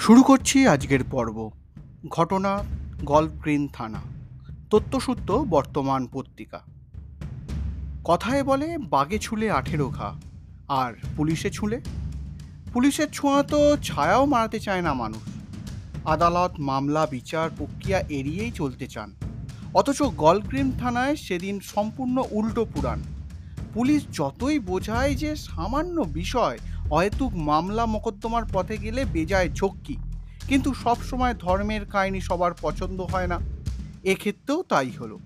শুরু করছি আজকের পর্ব। ঘটনা গল্ফ গ্রিন থানা। তথ্যসূত্র, বর্তমান পত্রিকা। কথায় বলে, বাগে ছুলে আঠেরো ঘা। আর পুলিশে ছুলে? পুলিশের ছোঁয়া তো ছায়াও মারাতে চায় না মানুষ। আদালত, মামলা, বিচার প্রক্রিয়া এড়িয়েই চলতে চান। অথচ গল্ফ গ্রিন থানায় সেদিন সম্পূর্ণ উল্টো পুরাণ। পুলিশ যতই বোঝায় যে সামান্য বিষয় অহেতুক মামলা মোকদ্দমার পথে গেলে বেজায় ঝক্কি। কিন্তু সবসময় ধর্মের কাহিনী সবার পছন্দ হয় না। এক্ষেত্রেও তাই হলো।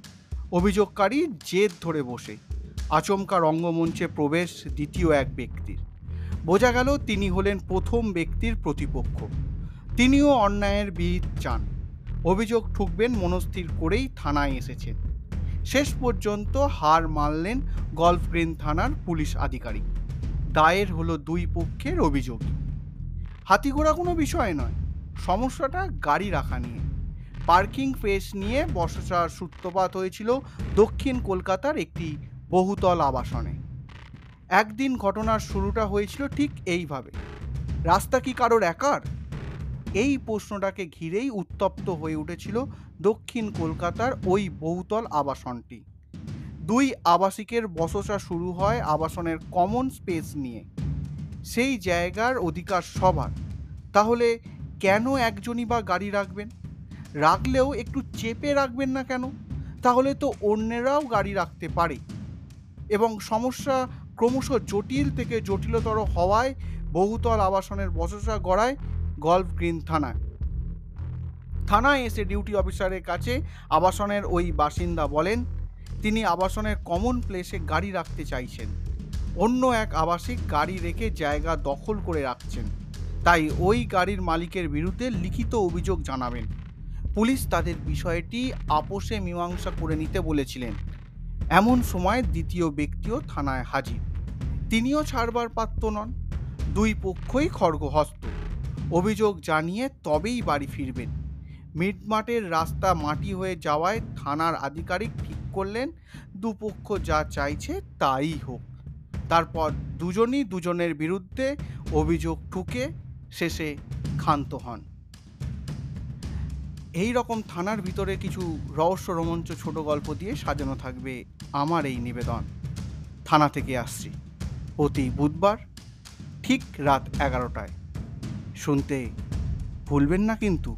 অভিযোগকারী জেদ ধরে বসে। আচমকা রঙ্গমঞ্চে প্রবেশ দ্বিতীয় এক ব্যক্তির। বোঝা গেল তিনি হলেন প্রথম ব্যক্তির প্রতিপক্ষ। তিনিও অন্যায়ের বিহিত চান। অভিযোগ ঠুকবেন মনস্থির করেই থানায় এসেছেন। শেষ পর্যন্ত হার মানলেন গল্ফ গ্রিন থানার পুলিশ আধিকারিক। দায়ের হলো দুই পক্ষের অভিযোগ। হাতি ঘোড়া কোনো বিষয় নয়, সমস্যাটা গাড়ি রাখা নিয়ে। পার্কিং প্লেস নিয়ে বর্ষার সূত্রপাত হয়েছিল দক্ষিণ কলকাতার একটি বহুতল আবাসনে। একদিন ঘটনার শুরুটা হয়েছিল ঠিক এইভাবে। রাস্তা কি কারোর একার? এই প্রশ্নটাকে ঘিরেই উত্তপ্ত হয়ে উঠেছিল দক্ষিণ কলকাতার ওই বহুতল আবাসনটি। দুই আবাসিকের বসসা শুরু হয় আবাসনের কমন স্পেস নিয়ে। সেই জায়গার অধিকার সবার। তাহলে কেন একজনই বা গাড়ি রাখবেন? রাখলেও একটু চেপে রাখবেন না কেন? তাহলে তো অন্যেরাও গাড়ি রাখতে পারে। এবং সমস্যা ক্রমশ জটিল থেকে জটিলতর হওয়ায় বহুতল আবাসনের বসসা গড়ায় গল্ফ গ্রিন থানায়। থানায় এসে ডিউটি অফিসারের কাছে আবাসনের ওই বাসিন্দা বলেন তিনি আবাসনের কমন প্লেসে গাড়ি রাখতে চাইছেন। অন্য এক আবাসিক গাড়ি রেখে জায়গা দখল করে রাখছেন। তাই ওই গাড়ির মালিকের বিরুদ্ধে লিখিত অভিযোগ জানাবেন। পুলিশ তাদের বিষয়টি আপোষে মীমাংসা করে নিতে বলেছিলেন। এমন সময় দ্বিতীয় ব্যক্তিও থানায় হাজির। তিনিও ছাড়বার পাত্র নন। দুই পক্ষই খড়গহস্ত। অভিযোগ জানিয়ে তবেই বাড়ি ফিরবেন। মিটমাটের রাস্তা মাটি হয়ে যাওয়ায় থানার আধিকারিক করলেন, দুপক্ষ যা চাইছে তাই হোক। তারপর দুজনই দুজনের বিরুদ্ধে অভিযোগ ঠুকে শেষে ক্ষান্ত হন। এই রকম থানার ভিতরে কিছু রহস্য রোমাঞ্চ ছোট গল্প দিয়ে সাজানো থাকবে আমার এই নিবেদন। থানা থেকে আসছি। প্রতি বুধবার, ঠিক রাত এগারোটায়। শুনতে ভুলবেন না কিন্তু।